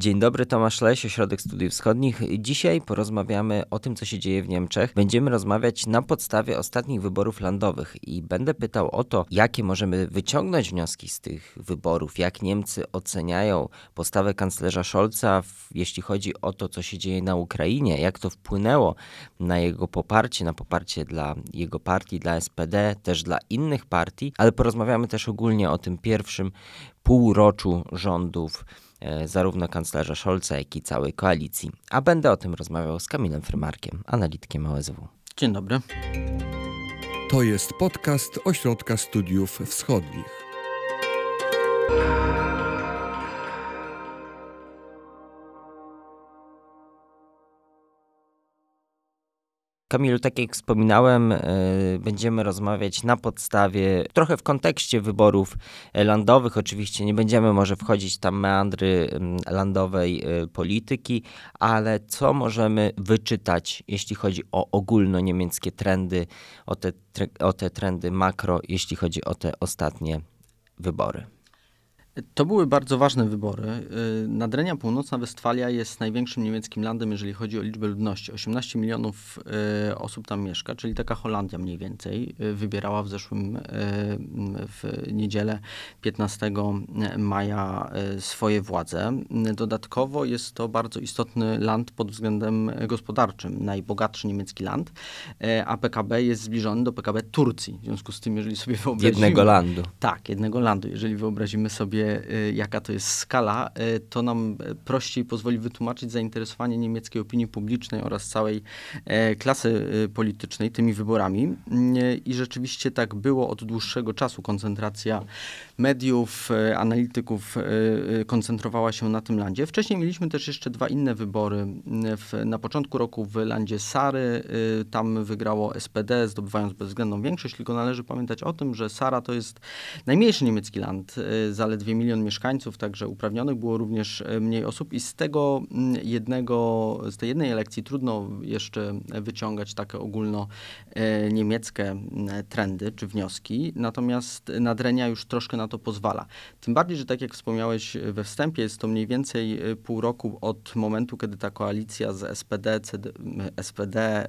Dzień dobry, Tomasz Leś, Ośrodek Studiów Wschodnich. Dzisiaj porozmawiamy o tym, co się dzieje w Niemczech. Będziemy rozmawiać na podstawie ostatnich wyborów landowych i będę pytał o to, jakie możemy wyciągnąć wnioski z tych wyborów, jak Niemcy oceniają postawę kanclerza Scholza, jeśli chodzi o to, co się dzieje na Ukrainie, jak to wpłynęło na jego poparcie, na poparcie dla jego partii, dla SPD, też dla innych partii, ale porozmawiamy też ogólnie o tym pierwszym półroczu rządów zarówno kanclerza Scholza, jak i całej koalicji. A będę o tym rozmawiał z Kamilem Frymarkiem, analitkiem OSW. Dzień dobry. To jest podcast Ośrodka Studiów Wschodnich. Kamilu, tak jak wspominałem, e, będziemy rozmawiać na podstawie, trochę w kontekście wyborów e, landowych. Oczywiście nie będziemy może wchodzić tam meandry landowej e, polityki, ale co możemy wyczytać, jeśli chodzi o ogólnoniemieckie trendy, o te, o te trendy makro, jeśli chodzi o te ostatnie wybory? To były bardzo ważne wybory. Y, Nadrenia Północna Westfalia jest największym niemieckim landem, jeżeli chodzi o liczbę ludności. 18 milionów y, osób tam mieszka, czyli taka Holandia mniej więcej. Y, wybierała w zeszłym w niedzielę 15 maja swoje władze. Dodatkowo jest to bardzo istotny land pod względem gospodarczym, najbogatszy niemiecki land, a PKB jest zbliżony do PKB Turcji. W związku z tym, jeżeli sobie wyobrazimy... Jednego landu. Tak, jednego landu. Jeżeli wyobrazimy sobie Y, jaka to jest skala, y, to nam prościej pozwoli wytłumaczyć zainteresowanie niemieckiej opinii publicznej oraz całej klasy y, politycznej tymi wyborami. I rzeczywiście tak było od dłuższego czasu. Koncentracja mediów, e, analityków e, koncentrowała się na tym landzie. Wcześniej mieliśmy też jeszcze dwa inne wybory. W, na początku roku w landzie Sary, tam wygrało SPD, zdobywając bezwzględną większość, tylko należy pamiętać o tym, że Sara to jest najmniejszy niemiecki land, zaledwie milion mieszkańców, także uprawnionych było również e, mniej osób i z tego jednego, z tej jednej elekcji trudno jeszcze wyciągać takie ogólno e, niemieckie trendy czy wnioski, natomiast Nadrenia już troszkę na to pozwala. Tym bardziej, że tak jak wspomniałeś we wstępie, jest to mniej więcej e, pół roku od momentu, kiedy ta koalicja z SPD, CD, SPD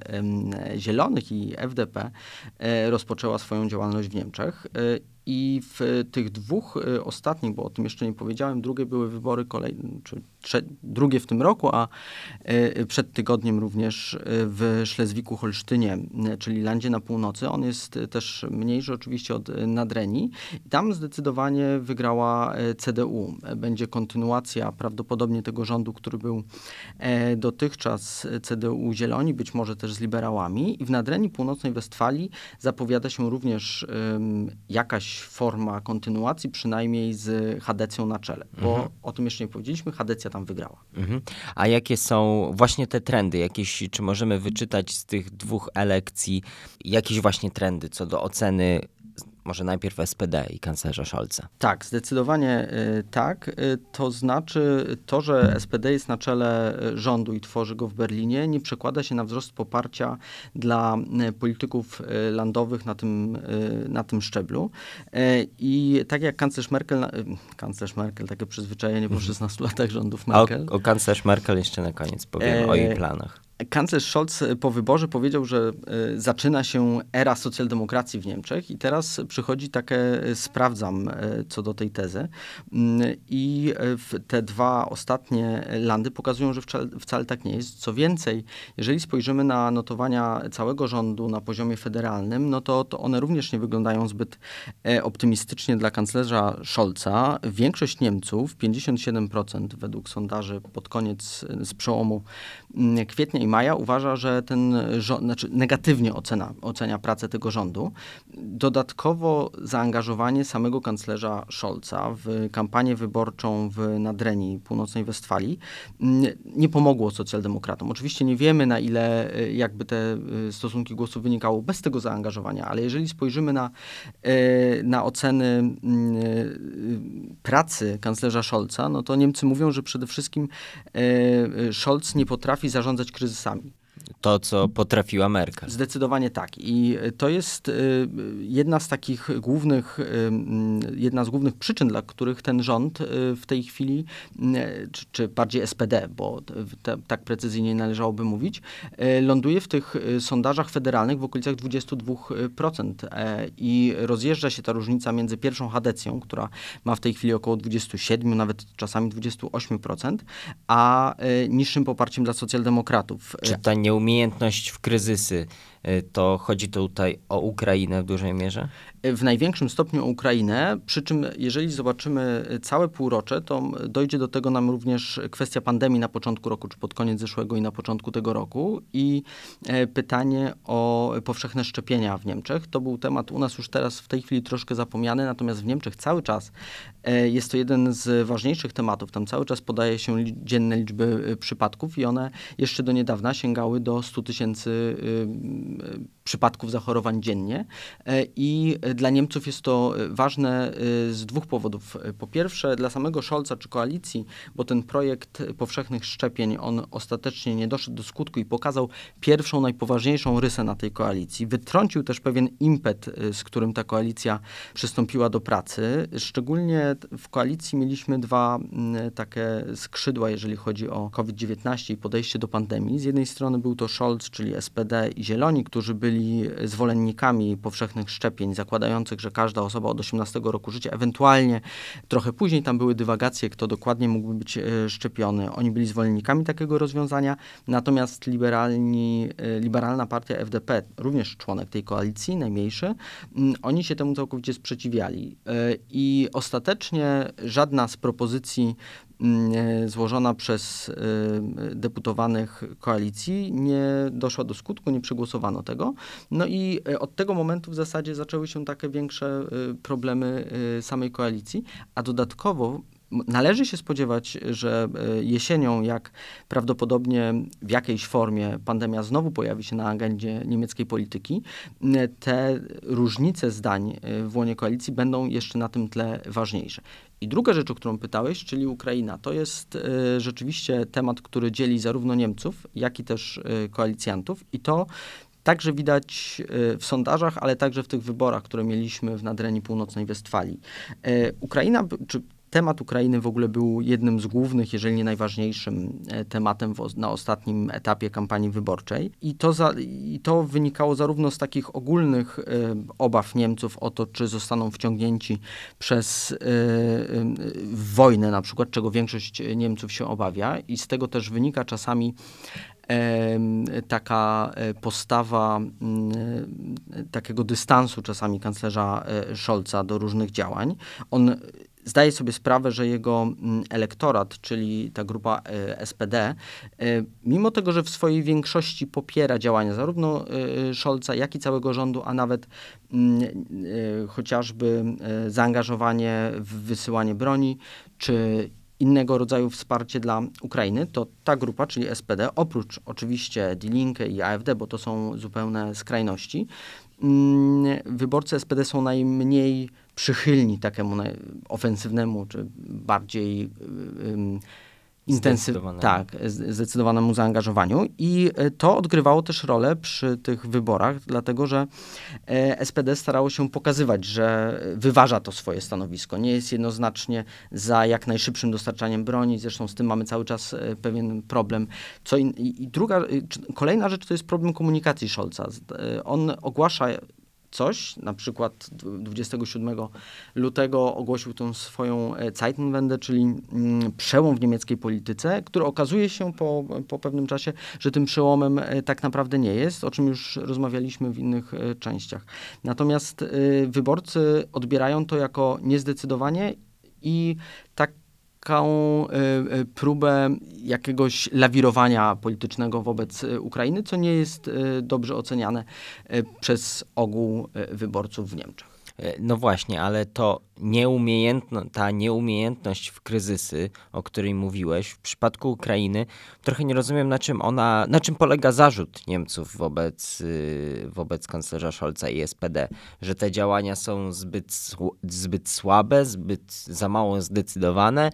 Zielonych i FDP rozpoczęła swoją działalność w Niemczech i w tych dwóch y, ostatnich, bo o tym jeszcze nie powiedziałem, drugie były wybory kolejne, czy drugie w tym roku, a y, przed tygodniem również y, w Szlezwiku-Holsztynie, czyli landzie na północy. On jest też mniejszy oczywiście od Nadrenii. Tam zdecydowanie wygrała CDU. Będzie kontynuacja prawdopodobnie tego rządu, który był e, dotychczas CDU Zieloni, być może też z liberałami. I w Nadrenii Północnej Westfalii zapowiada się również jakaś forma kontynuacji, przynajmniej z Hadecją na czele, bo mhm. o tym jeszcze nie powiedzieliśmy, Hadecja tam wygrała. Mhm. A jakie są właśnie te trendy? Jakieś, czy możemy wyczytać z tych dwóch elekcji jakieś właśnie trendy co do oceny może najpierw SPD i kanclerza Scholza. Tak, zdecydowanie y, tak. Y, to znaczy to, że SPD jest na czele y, rządu i tworzy go w Berlinie, nie przekłada się na wzrost poparcia dla polityków landowych na tym, na tym szczeblu. I tak jak kanclerz Merkel, kanclerz Merkel, takie przyzwyczajenie po 16 mhm. latach rządów Merkel. O, o kanclerz Merkel jeszcze na koniec powiem, e... o jej planach. Kanclerz Scholz po wyborze powiedział, że e, zaczyna się era socjaldemokracji w Niemczech i teraz przychodzi takie, e, sprawdzam e, co do tej tezy. Mm, I te dwa ostatnie landy pokazują, że wcale, wcale tak nie jest. Co więcej, jeżeli spojrzymy na notowania całego rządu na poziomie federalnym, no to, to one również nie wyglądają zbyt optymistycznie dla kanclerza Scholza. Większość Niemców, 57% według sondaży pod koniec z przełomu mm, kwietnia i maja uważa, że ten rząd, znaczy negatywnie ocena, ocenia pracę tego rządu. Dodatkowo zaangażowanie samego kanclerza Scholza w kampanię wyborczą w Nadrenii, północnej Westfalii, mm, nie pomogło socjaldemokratom. Oczywiście nie wiemy, na ile e, jakby te e, stosunki głosów wynikało bez tego zaangażowania, ale jeżeli spojrzymy na, e, na oceny mm, pracy kanclerza Scholza, no to Niemcy mówią, że przede wszystkim Scholz nie potrafi zarządzać kryzysem sami. To, co potrafiła Merkel. Zdecydowanie tak. I to jest y, jedna z takich głównych, y, jedna z głównych przyczyn, dla których ten rząd y, w tej chwili, czy, czy bardziej SPD, bo te, tak precyzyjnie należałoby mówić, ląduje w tych sondażach federalnych w okolicach 22% e, i rozjeżdża się ta różnica między pierwszą hadecją, która ma w tej chwili około 27, nawet czasami 28%, a niższym poparciem dla socjaldemokratów. Czy ta nieumiejętność w kryzysy to chodzi tutaj o Ukrainę w dużej mierze? W największym stopniu o Ukrainę, przy czym jeżeli zobaczymy całe półrocze, to dojdzie do tego nam również kwestia pandemii na początku roku, czy pod koniec zeszłego i na początku tego roku i e, pytanie o powszechne szczepienia w Niemczech. To był temat u nas już teraz w tej chwili troszkę zapomniany, natomiast w Niemczech cały czas e, jest to jeden z ważniejszych tematów. Tam cały czas podaje się dzienne liczby przypadków i one jeszcze do niedawna sięgały do 100 tysięcy uh, przypadków zachorowań dziennie. E, I dla Niemców jest to ważne e, z dwóch powodów. Po pierwsze, dla samego Scholza czy koalicji, bo ten projekt powszechnych szczepień, on ostatecznie nie doszedł do skutku i pokazał pierwszą, najpoważniejszą rysę na tej koalicji. Wytrącił też pewien impet, e, z którym ta koalicja przystąpiła do pracy. Szczególnie w koalicji mieliśmy dwa takie skrzydła, jeżeli chodzi o COVID-19 i podejście do pandemii. Z jednej strony był to Scholz, czyli SPD i Zieloni, którzy byli zwolennikami powszechnych szczepień, zakładających, że każda osoba od 18 roku życia, ewentualnie trochę później tam były dywagacje, kto dokładnie mógłby być e, szczepiony. Oni byli zwolennikami takiego rozwiązania, natomiast liberalni, e, liberalna partia FDP, również członek tej koalicji, najmniejszy, oni się temu całkowicie sprzeciwiali. E, I ostatecznie żadna z propozycji złożona przez e, deputowanych koalicji nie doszła do skutku, nie przegłosowano tego. No i e, od tego momentu w zasadzie zaczęły się takie większe problemy samej koalicji, a dodatkowo Należy się spodziewać, że jesienią, jak prawdopodobnie w jakiejś formie pandemia znowu pojawi się na agendzie niemieckiej polityki, te różnice zdań w łonie koalicji będą jeszcze na tym tle ważniejsze. I druga rzecz, o którą pytałeś, czyli Ukraina, to jest y, rzeczywiście temat, który dzieli zarówno Niemców, jak i też koalicjantów. I to także widać w sondażach, ale także w tych wyborach, które mieliśmy w Nadrenii Północnej Westfalii. Ukraina, czy temat Ukrainy w ogóle był jednym z głównych, jeżeli nie najważniejszym e, tematem w, na ostatnim etapie kampanii wyborczej. I to, za, I to wynikało zarówno z takich ogólnych y, obaw Niemców o to, czy zostaną wciągnięci przez y, wojnę na przykład, czego większość Niemców się obawia i z tego też wynika czasami taka postawa takiego dystansu czasami kanclerza Scholza do różnych działań. On zdaje sobie sprawę, że jego mm, elektorat, czyli ta grupa e, SPD, e, mimo tego, że w swojej większości popiera działania zarówno e, Scholza, jak i całego rządu, a nawet mm, chociażby zaangażowanie w wysyłanie broni, czy innego rodzaju wsparcie dla Ukrainy, to ta grupa, czyli SPD, oprócz oczywiście Die Linke i AfD, bo to są zupełne skrajności, mm, wyborcy SPD są najmniej przychylni takiemu ofensywnemu, czy bardziej intensywnemu, tak, zdecydowanemu zaangażowaniu. I e, to odgrywało też rolę przy tych wyborach, dlatego że SPD starało się pokazywać, że wyważa to swoje stanowisko. Nie jest jednoznacznie za jak najszybszym dostarczaniem broni, zresztą z tym mamy cały czas e, pewien problem. Co in, i, i druga, kolejna rzecz to jest problem komunikacji Scholza. On ogłasza coś, na przykład 27 lutego ogłosił tę swoją e, Zeitenwende, czyli mm, przełom w niemieckiej polityce, który okazuje się po, po pewnym czasie, że tym przełomem e, tak naprawdę nie jest, o czym już rozmawialiśmy w innych e, częściach. Natomiast wyborcy odbierają to jako niezdecydowanie i tak taką y, y, próbę jakiegoś lawirowania politycznego wobec y, Ukrainy, co nie jest dobrze oceniane przez ogół wyborców w Niemczech. E, no właśnie, ale to nieumiejętno, ta nieumiejętność w kryzysy, o której mówiłeś, w przypadku Ukrainy, trochę nie rozumiem, na czym ona, na czym polega zarzut Niemców wobec, y, wobec kanclerza Scholza i SPD, że te działania są zbyt, zbyt słabe, zbyt za mało zdecydowane,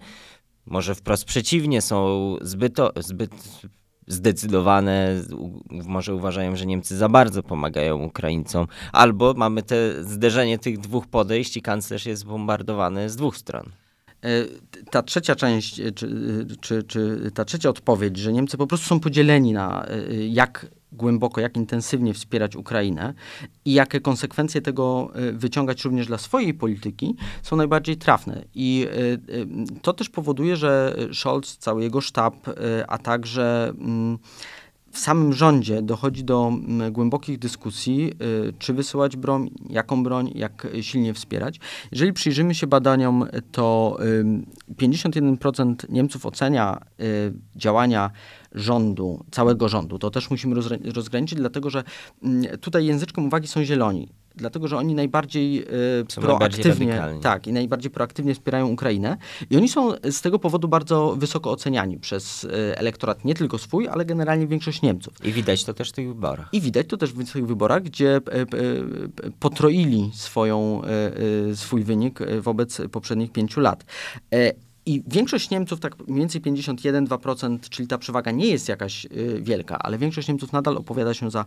może wprost przeciwnie, są zbyt, zbyt zdecydowane, może uważają, że Niemcy za bardzo pomagają Ukraińcom, albo mamy te zderzenie tych dwóch podejść i kanclerz jest bombardowany z dwóch stron. E, ta trzecia część, e, czy, e, czy, czy ta trzecia odpowiedź, że Niemcy po prostu są podzieleni na jak głęboko, jak intensywnie wspierać Ukrainę i jakie konsekwencje tego wyciągać również dla swojej polityki, są najbardziej trafne. I to też powoduje, że Scholz, cały jego sztab, a także mm, w samym rządzie dochodzi do mm, głębokich dyskusji, czy wysyłać broń, jaką broń, jak silnie wspierać. Jeżeli przyjrzymy się badaniom, to 51% Niemców ocenia działania rządu, całego rządu. To też musimy rozgraniczyć, dlatego że mm, tutaj języczkiem uwagi są zieloni dlatego że oni najbardziej e, proaktywnie tak, i najbardziej proaktywnie wspierają Ukrainę. I oni są z tego powodu bardzo wysoko oceniani przez e, elektorat, nie tylko swój, ale generalnie większość Niemców. I widać to też w tych wyborach. I widać to też w tych wyborach, gdzie e, potroili swoją, swój wynik wobec poprzednich pięciu lat. I większość Niemców, tak mniej więcej 51-2%, czyli ta przewaga nie jest jakaś y, wielka, ale większość Niemców nadal opowiada się za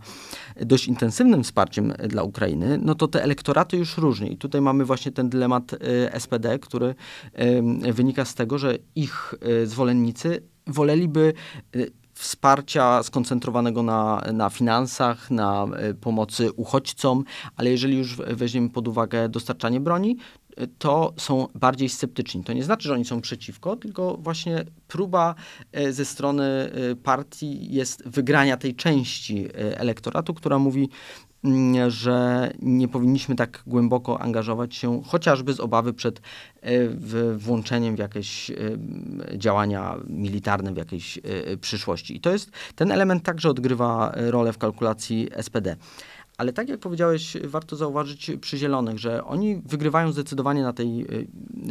dość intensywnym wsparciem y, dla Ukrainy, no to te elektoraty już różni. I tutaj mamy właśnie ten dylemat y, SPD, który wynika z tego, że ich zwolennicy woleliby wsparcia skoncentrowanego na, na finansach, na pomocy uchodźcom, ale jeżeli już weźmiemy pod uwagę dostarczanie broni, to są bardziej sceptyczni. To nie znaczy, że oni są przeciwko, tylko właśnie próba e, ze strony e, partii jest wygrania tej części e, elektoratu, która mówi, mm, że nie powinniśmy tak głęboko angażować się, chociażby z obawy przed włączeniem w jakieś działania militarne w jakiejś przyszłości. I to jest, ten element także odgrywa rolę w kalkulacji SPD. Ale tak jak powiedziałeś, warto zauważyć przy Zielonych, że oni wygrywają zdecydowanie na tej y,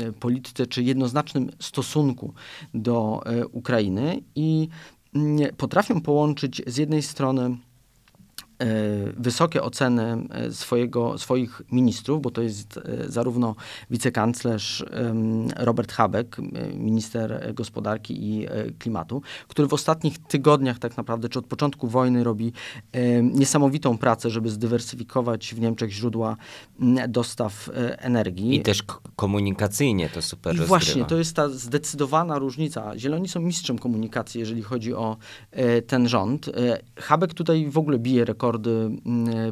y, polityce czy jednoznacznym stosunku do y, Ukrainy i mm, potrafią połączyć z jednej strony E, wysokie oceny e, swojego, swoich ministrów, bo to jest e, zarówno wicekanclerz Robert Habeck, minister gospodarki i klimatu, który w ostatnich tygodniach tak naprawdę, czy od początku wojny robi niesamowitą pracę, żeby zdywersyfikować w Niemczech źródła dostaw energii. I też komunikacyjnie to super I właśnie, to jest ta zdecydowana różnica. Zieloni są mistrzem komunikacji, jeżeli chodzi o ten rząd. Habeck tutaj w ogóle bije rekord rekordy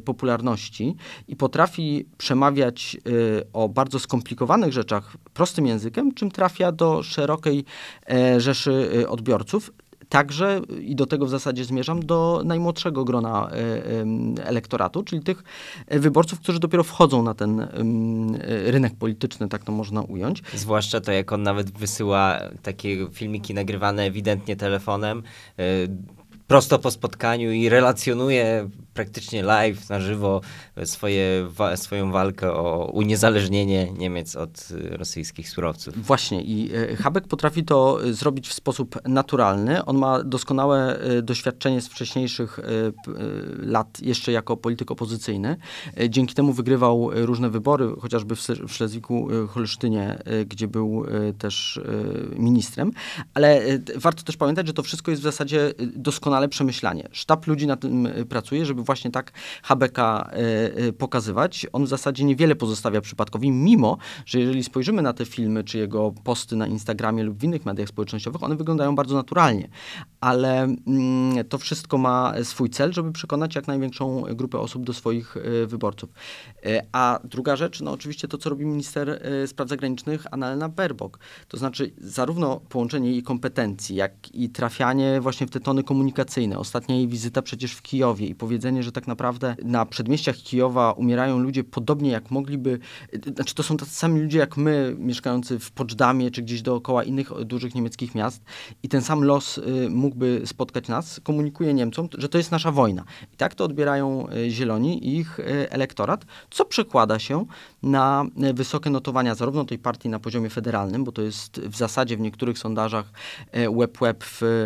popularności i potrafi przemawiać y, o bardzo skomplikowanych rzeczach prostym językiem, czym trafia do szerokiej e, rzeszy y, odbiorców także, i do tego w zasadzie zmierzam, do najmłodszego grona e, elektoratu, czyli tych wyborców, którzy dopiero wchodzą na ten rynek polityczny, tak to można ująć. Zwłaszcza to, jak on nawet wysyła takie filmiki nagrywane ewidentnie telefonem, e, prosto po spotkaniu i relacjonuje praktycznie live, na żywo swoje, wa swoją walkę o uniezależnienie Niemiec od y, rosyjskich surowców. Właśnie i y, Habek potrafi to y, zrobić w sposób naturalny. On ma doskonałe doświadczenie z wcześniejszych lat jeszcze jako polityk opozycyjny. Dzięki temu wygrywał różne wybory, chociażby w, w Szlezwiku-Holsztynie, gdzie był też ministrem. Ale warto też pamiętać, że to wszystko jest w zasadzie doskonale przemyślanie. Sztab ludzi na tym pracuje, żeby właśnie tak Habeka e, e, pokazywać. On w zasadzie niewiele pozostawia przypadkowi, mimo, że jeżeli spojrzymy na te filmy, czy jego posty na Instagramie lub w innych mediach społecznościowych, one wyglądają bardzo naturalnie. Ale mm, to wszystko ma swój cel, żeby przekonać jak największą grupę osób do swoich e, wyborców. A druga rzecz, no oczywiście to, co robi minister spraw zagranicznych Annalena Baerbock. To znaczy zarówno połączenie jej kompetencji, jak i trafianie właśnie w te tony komunikacyjne. Ostatnia jej wizyta przecież w Kijowie i powiedzenie, że tak naprawdę na przedmieściach Kijowa umierają ludzie podobnie jak mogliby, znaczy to są tacy sami ludzie jak my, mieszkający w Poczdamie czy gdzieś dookoła innych dużych niemieckich miast i ten sam los y, mógłby spotkać nas, komunikuje Niemcom, że to jest nasza wojna. I tak to odbierają y, zieloni i ich y, elektorat, co przekłada się na wysokie notowania zarówno tej partii na poziomie federalnym, bo to jest w zasadzie w niektórych sondażach web-web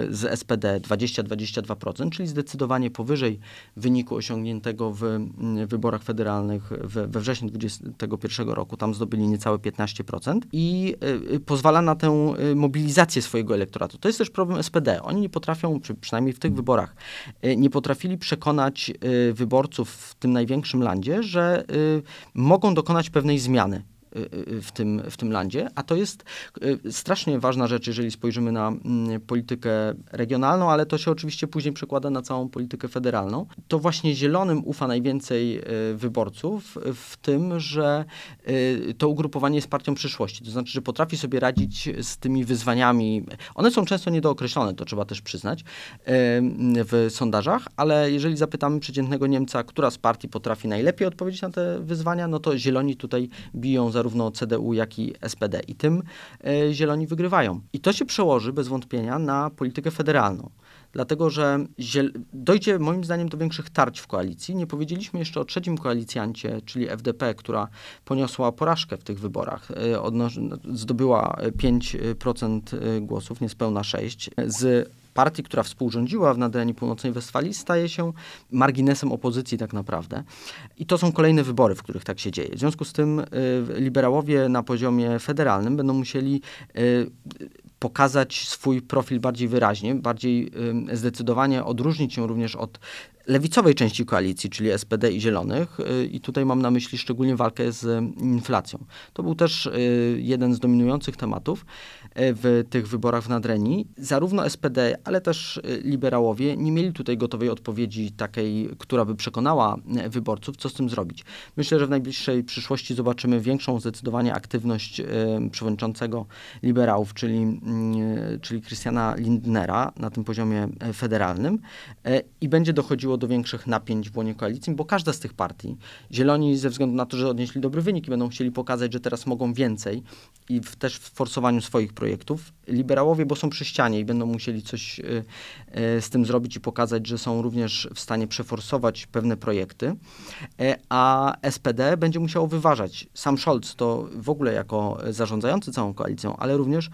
z SPD 20-22%, czyli zdecydowanie powyżej wyniku wyniku osiągniętego w mm, wyborach federalnych we, wrześniu 2021 roku. Tam zdobyli niecałe 15% i y, pozwala na tę mobilizację swojego elektoratu. To jest też problem SPD. Oni nie potrafią, czy przynajmniej w tych wyborach, nie potrafili przekonać wyborców w tym największym landzie, że mogą dokonać pewnej zmiany w tym, w tym landzie, a to jest y, strasznie ważna rzecz, jeżeli spojrzymy na mm, politykę regionalną, ale to się oczywiście później przekłada na całą politykę federalną. To właśnie Zielonym ufa najwięcej y, wyborców w tym, że y, to ugrupowanie jest partią przyszłości, to znaczy, że potrafi sobie radzić z tymi wyzwaniami. One są często niedookreślone, to trzeba też przyznać w sondażach, ale jeżeli zapytamy przeciętnego Niemca, która z partii potrafi najlepiej odpowiedzieć na te wyzwania, no to Zieloni tutaj biją za zarówno CDU, jak i SPD. I tym e, zieloni wygrywają. I to się przełoży bez wątpienia na politykę federalną dlatego że dojdzie moim zdaniem do większych tarć w koalicji. Nie powiedzieliśmy jeszcze o trzecim koalicjancie, czyli FDP, która poniosła porażkę w tych wyborach. E, zdobyła 5% e, głosów, niespełna 6%. Z partii, która współrządziła w Nadrenii Północnej Westfalii, staje się marginesem opozycji tak naprawdę. I to są kolejne wybory, w których tak się dzieje. W związku z tym y, liberałowie na poziomie federalnym będą musieli y, pokazać swój profil bardziej wyraźnie, bardziej zdecydowanie odróżnić się również od lewicowej części koalicji, czyli SPD i Zielonych. Y, I tutaj mam na myśli szczególnie walkę z inflacją. To był też y, jeden z dominujących tematów w tych wyborach w Nadrenii. Zarówno SPD, ale też liberałowie nie mieli tutaj gotowej odpowiedzi takiej, która by przekonała wyborców, co z tym zrobić. Myślę, że w najbliższej przyszłości zobaczymy większą zdecydowanie aktywność przewodniczącego liberałów, czyli E, czyli Christiana Lindnera na tym poziomie e, federalnym e, i będzie dochodziło do większych napięć w łonie koalicji, bo każda z tych partii, Zieloni ze względu na to, że odnieśli dobry wynik i będą chcieli pokazać, że teraz mogą więcej i w, też w forsowaniu swoich projektów liberałowie, bo są przy ścianie i będą musieli coś z tym zrobić i pokazać, że są również w stanie przeforsować pewne projekty, a SPD będzie musiało wyważać. Sam Scholz to w ogóle jako zarządzający całą koalicją, ale również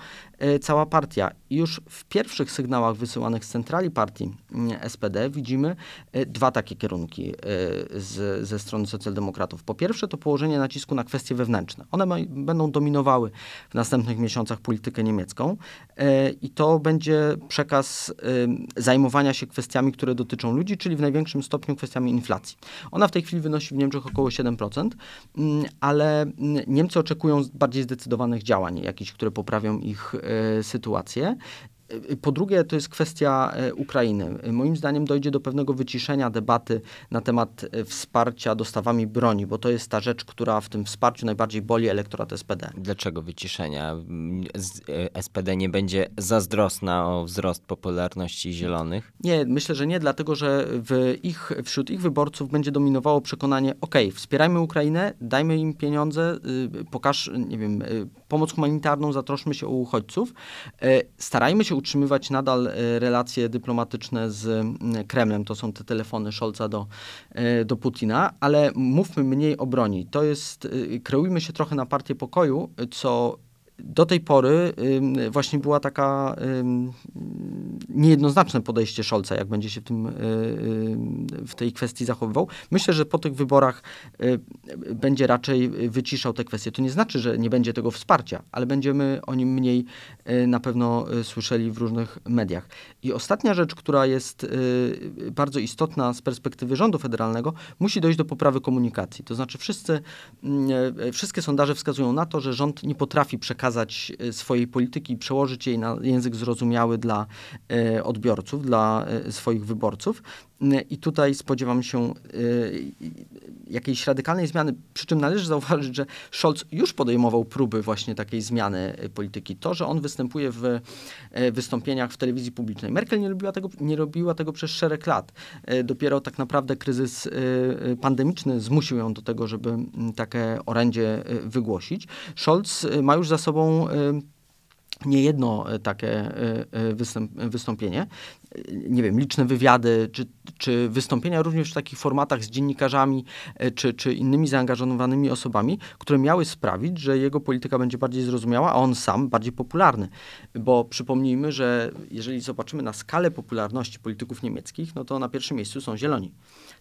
cała partia. I już w pierwszych sygnałach wysyłanych z centrali partii mm, SPD widzimy e, dwa takie kierunki e, z, ze strony socjaldemokratów. Po pierwsze to położenie nacisku na kwestie wewnętrzne. One ma, będą dominowały w następnych miesiącach politykę niemiecką e, i to będzie przekaz zajmowania się kwestiami, które dotyczą ludzi, czyli w największym stopniu kwestiami inflacji. Ona w tej chwili wynosi w Niemczech około 7%, mm, ale mm, Niemcy oczekują bardziej zdecydowanych działań, jakichś, które poprawią ich sytuację. Po drugie, to jest kwestia e, Ukrainy. Moim zdaniem dojdzie do pewnego wyciszenia debaty na temat wsparcia dostawami broni, bo to jest ta rzecz, która w tym wsparciu najbardziej boli elektorat SPD. Dlaczego wyciszenia? SPD nie będzie zazdrosna o wzrost popularności zielonych? Nie, myślę, że nie, dlatego że w ich, wśród ich wyborców będzie dominowało przekonanie, ok, wspierajmy Ukrainę, dajmy im pieniądze, y, pokaż, nie wiem, y, pomoc humanitarną, zatroszmy się o uchodźców, y, starajmy się utrzymywać nadal e, relacje dyplomatyczne z Kremlem. To są te telefony Scholza do, e, do Putina, ale mówmy mniej o broni. To jest, e, kreujmy się trochę na partię pokoju, co do tej pory właśnie była taka niejednoznaczne podejście Scholza, jak będzie się w, tym, w tej kwestii zachowywał. Myślę, że po tych wyborach będzie raczej wyciszał te kwestie. To nie znaczy, że nie będzie tego wsparcia, ale będziemy o nim mniej na pewno słyszeli w różnych mediach. I ostatnia rzecz, która jest bardzo istotna z perspektywy rządu federalnego, musi dojść do poprawy komunikacji. To znaczy wszyscy, wszystkie sondaże wskazują na to, że rząd nie potrafi przekazać przekazać e, swojej polityki, przełożyć jej na język zrozumiały dla e, odbiorców, dla e, swoich wyborców. I tutaj spodziewam się jakiejś radykalnej zmiany, przy czym należy zauważyć, że Scholz już podejmował próby właśnie takiej zmiany polityki. To, że on występuje w wystąpieniach w telewizji publicznej. Merkel nie robiła tego, nie robiła tego przez szereg lat. Dopiero tak naprawdę kryzys pandemiczny zmusił ją do tego, żeby takie orędzie wygłosić. Scholz ma już za sobą nie jedno takie występ, wystąpienie, nie wiem, liczne wywiady, czy, czy wystąpienia również w takich formatach z dziennikarzami, czy, czy innymi zaangażowanymi osobami, które miały sprawić, że jego polityka będzie bardziej zrozumiała, a on sam bardziej popularny. Bo przypomnijmy, że jeżeli zobaczymy na skalę popularności polityków niemieckich, no to na pierwszym miejscu są zieloni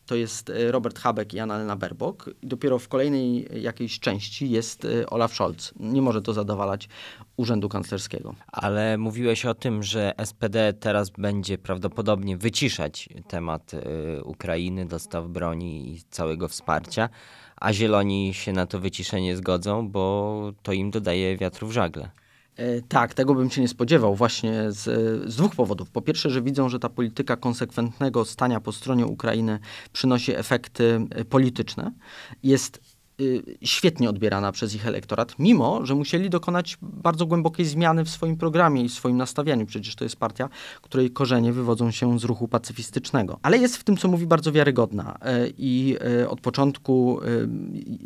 to jest e, Robert Habeck i Annalena Baerbock. I dopiero w kolejnej jakiejś części jest e, Olaf Scholz. Nie może to zadawalać urzędu kanclerskiego. Ale mówiłeś o tym, że SPD teraz będzie prawdopodobnie wyciszać temat y, Ukrainy, dostaw broni i całego wsparcia, a zieloni się na to wyciszenie zgodzą, bo to im dodaje wiatru w żagle. E, tak, tego bym się nie spodziewał właśnie z, z, dwóch powodów. Po pierwsze, że widzą, że ta polityka konsekwentnego stania po stronie Ukrainy przynosi efekty e, polityczne. Jest świetnie odbierana przez ich elektorat, mimo że musieli dokonać bardzo głębokiej zmiany w swoim programie i w swoim nastawieniu. Przecież to jest partia, której korzenie wywodzą się z ruchu pacyfistycznego. Ale jest w tym, co mówi, bardzo wiarygodna i od początku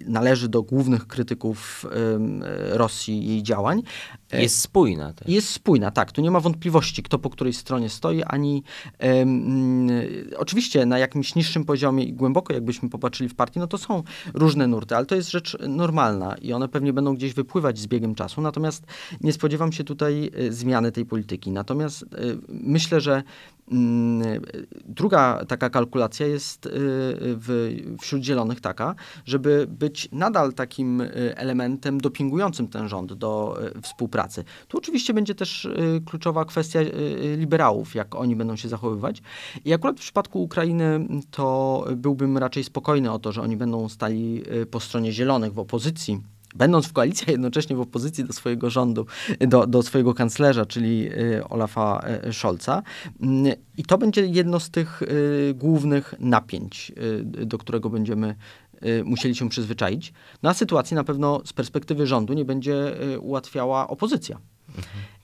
należy do głównych krytyków Rosji jej działań. Jest spójna. Też. Jest spójna, tak. Tu nie ma wątpliwości, kto po której stronie stoi, ani um, oczywiście na jakimś niższym poziomie i głęboko, jakbyśmy popatrzyli w partii, no to są różne nurty, ale to jest rzecz normalna i one pewnie będą gdzieś wypływać z biegiem czasu. Natomiast nie spodziewam się tutaj e, zmiany tej polityki. Natomiast e, myślę, że mm, Druga taka kalkulacja jest e, w, wśród zielonych taka, żeby być nadal takim elementem dopingującym ten rząd do współpracy. Tu oczywiście będzie też kluczowa kwestia liberałów, jak oni będą się zachowywać. I akurat w przypadku Ukrainy to byłbym raczej spokojny o to, że oni będą stali po stronie Zielonych w opozycji, będąc w koalicji, a jednocześnie w opozycji do swojego rządu, do, do swojego kanclerza, czyli y, Olafa y, Scholza. Mm, I to będzie jedno z tych y, głównych napięć, do którego będziemy musieli się przyzwyczaić. No a sytuacji na pewno z perspektywy rządu nie będzie ułatwiała opozycja.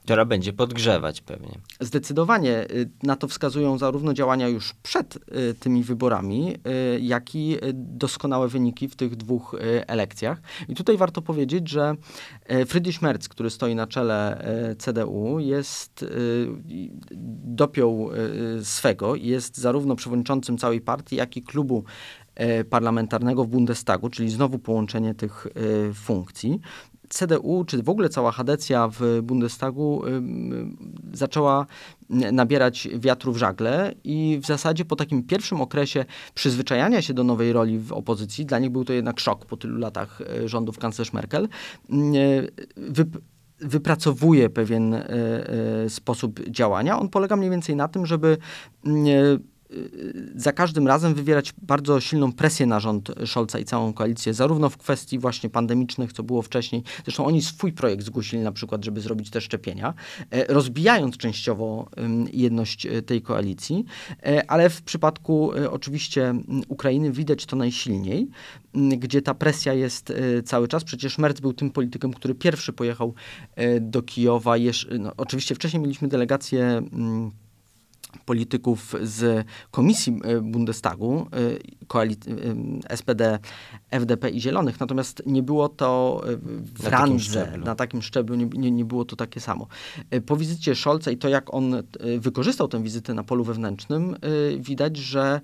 Która będzie podgrzewać pewnie. Zdecydowanie y, na to wskazują zarówno działania już przed y, tymi wyborami, y, jak i doskonałe wyniki w tych dwóch elekcjach. I tutaj warto powiedzieć, że Friedrich Merz, który stoi na czele CDU, jest dopiął swego i jest zarówno przewodniczącym całej partii, jak i klubu parlamentarnego w Bundestagu, czyli znowu połączenie tych funkcji. CDU, czy w ogóle cała Hadecja w Bundestagu zaczęła nabierać wiatru w żagle i w zasadzie po takim pierwszym okresie przyzwyczajania się do nowej roli w opozycji, dla nich był to jednak szok po tylu latach e, rządów kanclerz Merkel, wypracowuje pewien e, e, sposób działania. On polega mniej więcej na tym, żeby za każdym razem wywierać bardzo silną presję na rząd Scholza i całą koalicję, zarówno w kwestii właśnie pandemicznych, co było wcześniej. Zresztą oni swój projekt zgłosili na przykład, żeby zrobić te szczepienia, e, rozbijając częściowo jedność e, tej koalicji, e, ale w przypadku oczywiście Ukrainy widać to najsilniej, gdzie ta presja jest cały czas. Przecież Merz był tym politykiem, który pierwszy pojechał do Kijowa. No, oczywiście wcześniej mieliśmy delegację polityków z komisji e, Bundestagu, e, SPD, FDP i Zielonych, natomiast nie było to w na randze, takim na takim szczeblu, nie, nie, nie, było to takie samo. E, po wizycie Scholza i to, jak on wykorzystał tę wizytę na polu wewnętrznym, widać, że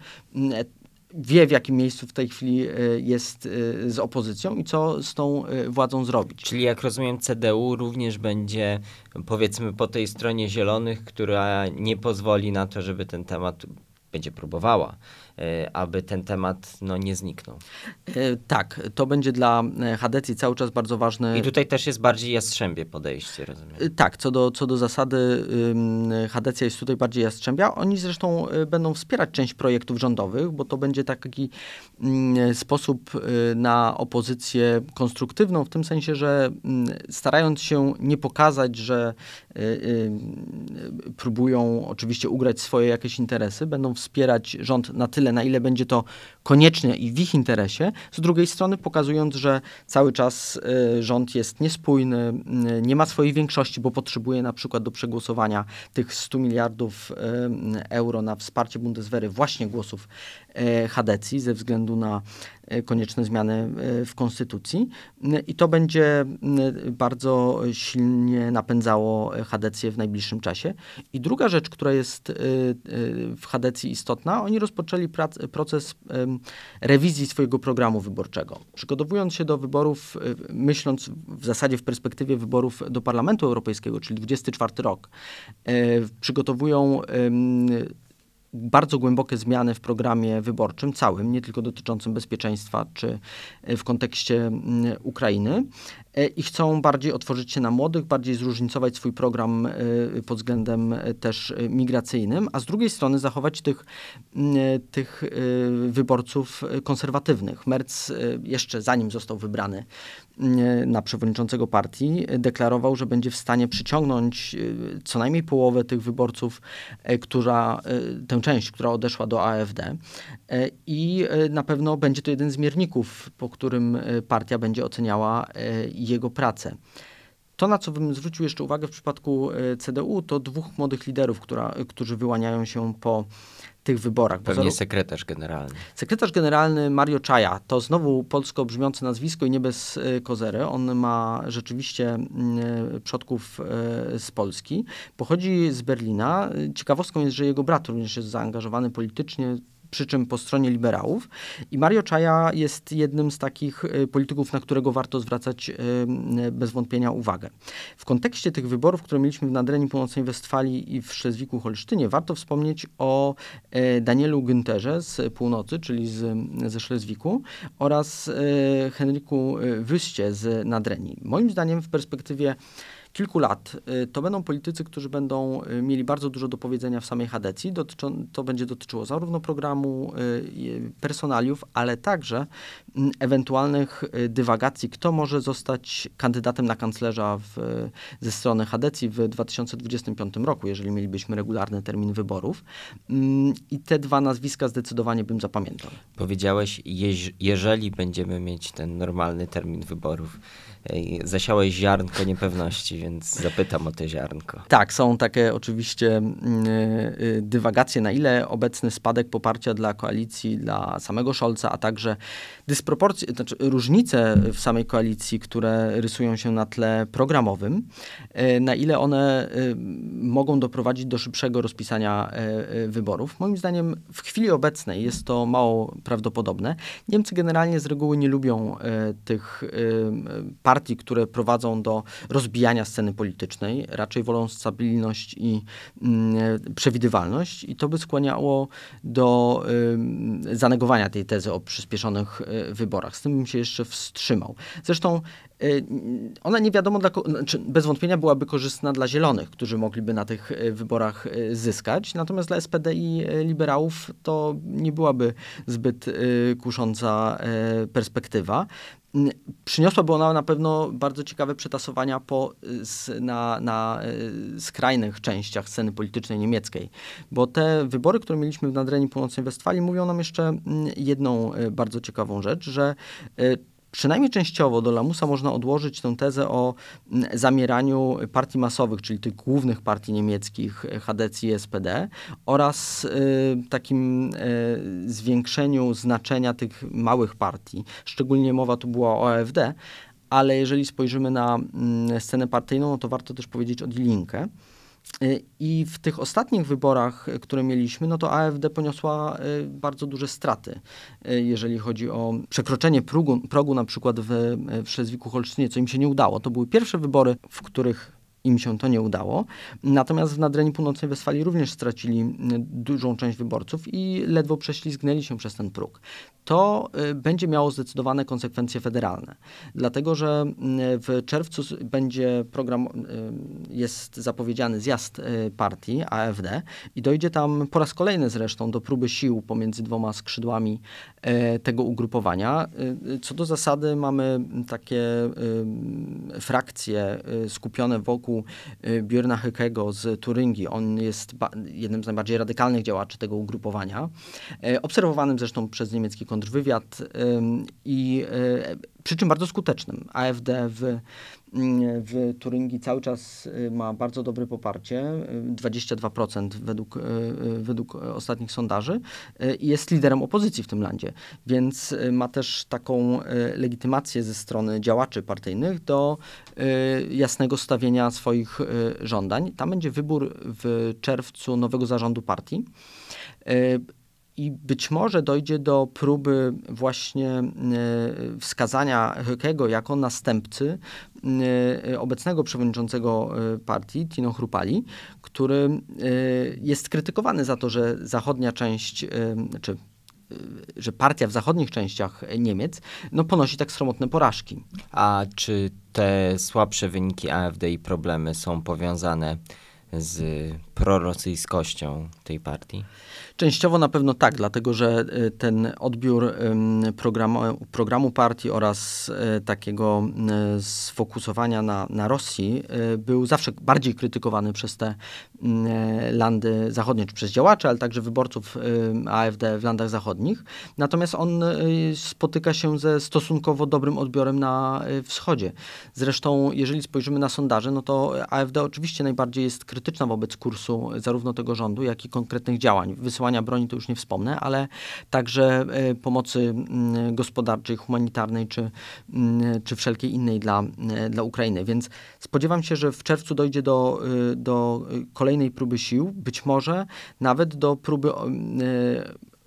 wie, w jakim miejscu w tej chwili e, jest e, z opozycją i co z tą e, władzą zrobić. Czyli jak rozumiem, CDU również będzie, powiedzmy, po tej stronie zielonych, która nie pozwoli na to, żeby ten temat będzie próbowała aby ten temat no, nie zniknął. E, tak, to będzie dla e, Hadecji cały czas bardzo ważne. I tutaj też jest bardziej jastrzębie podejście, rozumiem. Tak, co do, co do zasady Hadecja jest tutaj bardziej jastrzębia. Oni zresztą będą wspierać część projektów rządowych, bo to będzie taki sposób na opozycję konstruktywną, w tym sensie, że starając się nie pokazać, że próbują oczywiście ugrać swoje jakieś interesy, będą wspierać rząd na tyle, tyle, na ile będzie to konieczne i w ich interesie, z drugiej strony pokazując, że cały czas y, rząd jest niespójny, y, nie ma swojej większości, bo potrzebuje na przykład do przegłosowania tych 100 miliardów y, euro na wsparcie Bundeswehry właśnie głosów Hadecji ze względu na konieczne zmiany w konstytucji i to będzie bardzo silnie napędzało Hadecję w najbliższym czasie. I druga rzecz, która jest w Hadecji istotna, oni rozpoczęli prac, proces rewizji swojego programu wyborczego. Przygotowując się do wyborów, myśląc w zasadzie w perspektywie wyborów do Parlamentu Europejskiego, czyli 24 rok, przygotowują bardzo głębokie zmiany w programie wyborczym całym, nie tylko dotyczącym bezpieczeństwa czy e, w kontekście Ukrainy i chcą bardziej otworzyć się na młodych, bardziej zróżnicować swój program e, pod względem też migracyjnym, a z drugiej strony zachować tych, tych wyborców konserwatywnych. Merz jeszcze zanim został wybrany na przewodniczącego partii, deklarował, że będzie w stanie przyciągnąć co najmniej połowę tych wyborców, która tę część, która odeszła do AfD e, i e, na pewno będzie to jeden z mierników, po którym e, partia będzie oceniała jego pracę. To, na co bym zwrócił jeszcze uwagę w przypadku CDU, to dwóch młodych liderów, która, którzy wyłaniają się po tych wyborach. Pewnie sekretarz generalny. Sekretarz generalny Mario Czaja, to znowu polsko brzmiące nazwisko i nie bez e, kozery. On ma rzeczywiście e, przodków e, z Polski. Pochodzi z Berlina. Ciekawostką jest, że jego brat również jest zaangażowany politycznie, przy czym po stronie liberałów. I Mario Czaja jest jednym z takich y, polityków, na którego warto zwracać y, bez wątpienia uwagę. W kontekście tych wyborów, które mieliśmy w Nadrenii Północnej Westfalii i w Szlezwiku-Holsztynie, warto wspomnieć o Danielu Günterze z północy, czyli z, ze Szlezwiku oraz Henryku Wyście z Nadrenii. Moim zdaniem w perspektywie kilku lat y, to będą politycy, którzy będą y, mieli bardzo dużo do powiedzenia w samej Hadecji. Dotyczą, to będzie dotyczyło zarówno programu y, personaliów, ale także mm, ewentualnych dywagacji, kto może zostać kandydatem na kanclerza w, ze strony Hadecji w 2025 roku, jeżeli mielibyśmy regularny termin wyborów. Mm, I te dwa nazwiska zdecydowanie bym zapamiętał. Powiedziałeś, jeżeli będziemy mieć ten normalny termin wyborów zasiałeś ziarnko niepewności, więc zapytam o te ziarnko. Tak, są takie oczywiście mm, y, y, dywagacje, na ile obecny spadek poparcia dla koalicji, dla samego Scholza, a także dysproporcje, znaczy różnice w samej koalicji, które rysują się na tle programowym, y, na ile one mogą doprowadzić do szybszego rozpisania wyborów. Moim zdaniem w chwili obecnej jest to mało prawdopodobne. Niemcy generalnie z reguły nie lubią tych partii, partii, które prowadzą do rozbijania sceny politycznej, raczej wolą stabilność i mm, przewidywalność i to by skłaniało do zanegowania tej tezy o przyspieszonych y, wyborach. Z tym bym się jeszcze wstrzymał. Zresztą y, ona nie wiadomo, dla, znaczy bez wątpienia byłaby korzystna dla zielonych, którzy mogliby na tych wyborach zyskać, natomiast dla SPD i liberałów to nie byłaby zbyt kusząca perspektywa. Przyniosłaby ona na pewno bardzo ciekawe przetasowania po, na, na skrajnych częściach sceny politycznej niemieckiej, bo te wybory, które mieliśmy w Nadrenii Północnej Westfalii, mówią nam jeszcze mm, jedną bardzo ciekawą rzecz, że przynajmniej częściowo do lamusa można odłożyć tę tezę o zamieraniu partii masowych, czyli tych głównych partii niemieckich HDC i SPD oraz y, takim y, zwiększeniu znaczenia tych małych partii. Szczególnie mowa tu była o AfD, ale jeżeli spojrzymy na scenę partyjną, no to warto też powiedzieć o Die Linke. Y, I w tych ostatnich wyborach, y, które mieliśmy, no to AfD poniosła y, bardzo duże straty, jeżeli chodzi o przekroczenie progu, progu na przykład w, w Szlezwiku-Holsztynie, co im się nie udało. To były pierwsze wybory, w których im się to nie udało. Natomiast w Nadrenii Północnej Westfalii również stracili dużą część wyborców i ledwo prześlizgnęli się przez ten próg. To y, będzie miało zdecydowane konsekwencje federalne, dlatego że w czerwcu będzie program, y, jest zapowiedziany zjazd y, partii AfD i dojdzie tam po raz kolejny zresztą do próby sił pomiędzy dwoma skrzydłami tego ugrupowania. Co do zasady mamy takie frakcje skupione wokół roku y, Björna Hykego z Turyngii. On jest jednym z najbardziej radykalnych działaczy tego ugrupowania, e, obserwowanym zresztą przez niemiecki kontrwywiad i e, przy czym bardzo skutecznym. AfD w, mm, w Turyngii cały czas y, ma bardzo dobre poparcie, 22% według, według ostatnich sondaży i jest liderem opozycji w tym landzie, więc ma też taką legitymację ze strony działaczy partyjnych do jasnego stawienia swoich żądań. Tam będzie wybór w czerwcu nowego zarządu partii. I być może dojdzie do próby właśnie e, wskazania Hökego jako następcy e, obecnego przewodniczącego e, partii, Tino Chrupali, który jest krytykowany za to, że zachodnia część, czy że partia w zachodnich częściach Niemiec no, ponosi tak sromotne porażki. A czy te słabsze wyniki AfD i problemy są powiązane z prorosyjskością tej partii? Częściowo na pewno tak, dlatego że y, ten odbiór programu, programu partii oraz y, takiego sfokusowania na, na Rosji był zawsze bardziej krytykowany przez te landy zachodnie, czy przez działaczy, ale także wyborców AfD w landach zachodnich. Natomiast on spotyka się ze stosunkowo dobrym odbiorem na wschodzie. Zresztą, jeżeli spojrzymy na sondaże, no to AfD oczywiście najbardziej jest krytyczna wobec kursu zarówno tego rządu, jak i konkretnych działań. Wysyłania broni to już nie wspomnę, ale także e, pomocy mm, gospodarczej, humanitarnej czy, mm, czy wszelkiej innej dla, e, dla Ukrainy. Więc spodziewam się, że w czerwcu dojdzie do, do kolejnej próby sił, być może nawet do próby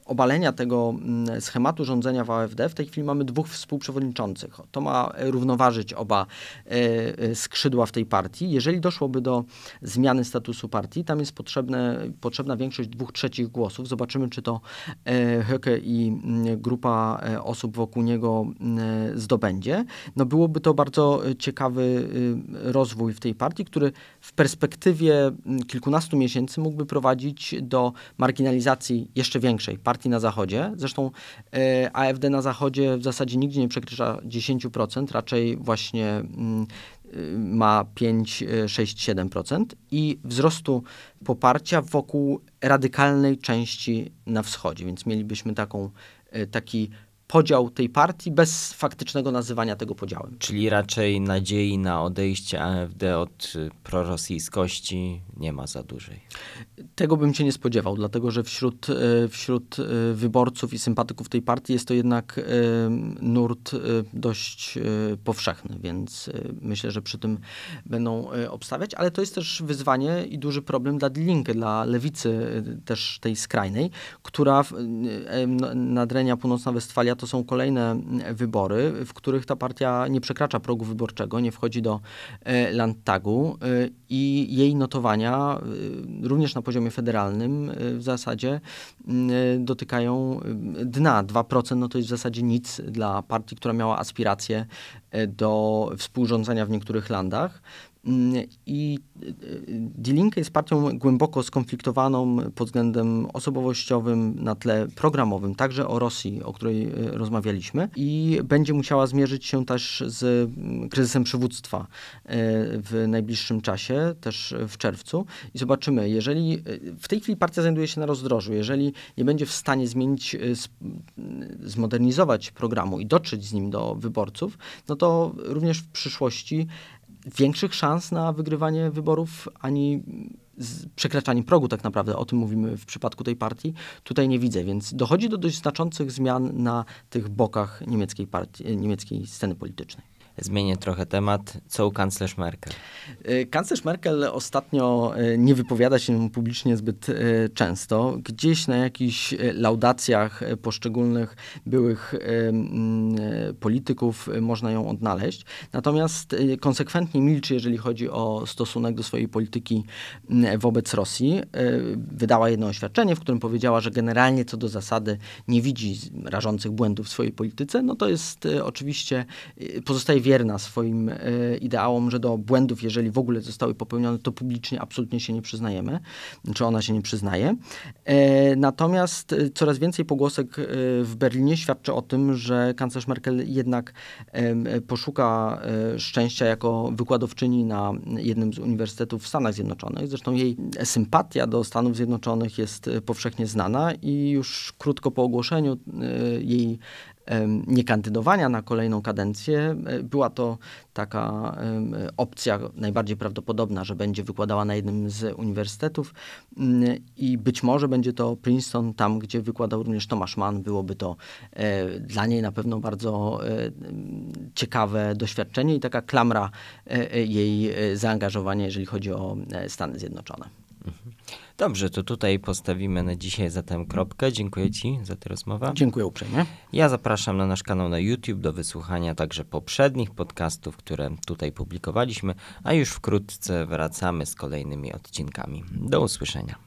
obalenia tego mm, schematu rządzenia w AfD w tej chwili mamy dwóch współprzewodniczących. To ma równoważyć oba e, e, skrzydła w tej partii. Jeżeli doszłoby do zmiany statusu partii, tam jest potrzebne, potrzebna większość dwóch trzecich głosów. Zobaczymy, czy to e, Höcke i mm, grupa osób wokół niego mm, zdobędzie. No byłoby to bardzo ciekawy rozwój w tej partii, który w perspektywie kilkunastu miesięcy mógłby prowadzić do marginalizacji jeszcze większej partii partii na Zachodzie. Zresztą e, AfD na Zachodzie w zasadzie nigdzie nie przekracza 10%, raczej właśnie mm, y, ma 5, 6, 7% i wzrostu poparcia wokół radykalnej części na wschodzie. Więc mielibyśmy taką, e, taki podział tej partii bez faktycznego nazywania tego podziałem. Czyli raczej nadziei na odejście AfD od y, prorosyjskości nie ma za dużej. Tego bym się nie spodziewał, dlatego że wśród, y, wśród y, wyborców i sympatyków tej partii jest to jednak nurt dość powszechny, więc myślę, że przy tym będą obstawiać, ale to jest też wyzwanie i duży problem dla Linke, dla lewicy też tej skrajnej, która Nadrenia Północna Westfalia to są kolejne mm, wybory, w których ta partia nie przekracza progu wyborczego, nie wchodzi do e, Landtagu e, i jej notowania e, również na poziomie federalnym w zasadzie mm, dotykają dna. 2% no to jest w zasadzie nic dla partii, która miała aspiracje do współrządzenia w niektórych landach. I y, Die Linke jest partią głęboko skonfliktowaną pod względem osobowościowym na tle programowym, także o Rosji, o której y, rozmawialiśmy, i będzie musiała zmierzyć się też z mm, kryzysem przywództwa y, w najbliższym czasie, też w czerwcu. I zobaczymy, jeżeli w tej chwili partia znajduje się na rozdrożu, jeżeli nie będzie w stanie zmienić, zmodernizować programu i dotrzeć z nim do wyborców, no to również w przyszłości większych szans na wygrywanie wyborów, ani przekraczanie progu tak naprawdę, o tym mówimy w przypadku tej partii, tutaj nie widzę, więc dochodzi do dość znaczących zmian na tych bokach niemieckiej, partii, niemieckiej sceny politycznej. Zmienię trochę temat. Co u kanclerz Merkel? Y, kanclerz Merkel ostatnio y, nie wypowiada się publicznie zbyt y, często. Gdzieś na jakichś laudacjach poszczególnych byłych polityków można ją odnaleźć. Natomiast konsekwentnie milczy, jeżeli chodzi o stosunek do swojej polityki wobec Rosji. Wydała jedno oświadczenie, w którym powiedziała, że generalnie co do zasady nie widzi rażących błędów w swojej polityce. No to jest oczywiście, pozostaje wierna swoim e, ideałom, że do błędów, jeżeli w ogóle zostały popełnione, to publicznie absolutnie się nie przyznajemy, czy ona się nie przyznaje. E, natomiast e, coraz więcej pogłosek w Berlinie świadczy o tym, że kanclerz Merkel jednak poszuka szczęścia jako wykładowczyni na jednym z uniwersytetów w Stanach Zjednoczonych. Zresztą jej sympatia do Stanów Zjednoczonych jest powszechnie znana i już krótko po ogłoszeniu jej niekandydowania na kolejną kadencję. Była to taka opcja najbardziej prawdopodobna, że będzie wykładała na jednym z uniwersytetów mm, i być może będzie to Princeton, tam gdzie wykładał również Tomasz Mann. Byłoby to e, dla niej na pewno bardzo e, ciekawe doświadczenie i taka klamra e, jej zaangażowania, jeżeli chodzi o Stany Zjednoczone. Dobrze, to tutaj postawimy na dzisiaj zatem kropkę. Dziękuję Ci za tę rozmowę. Dziękuję uprzejmie. Ja zapraszam na nasz kanał na YouTube do wysłuchania także poprzednich podcastów, które tutaj publikowaliśmy, a już wkrótce wracamy z kolejnymi odcinkami. Do usłyszenia.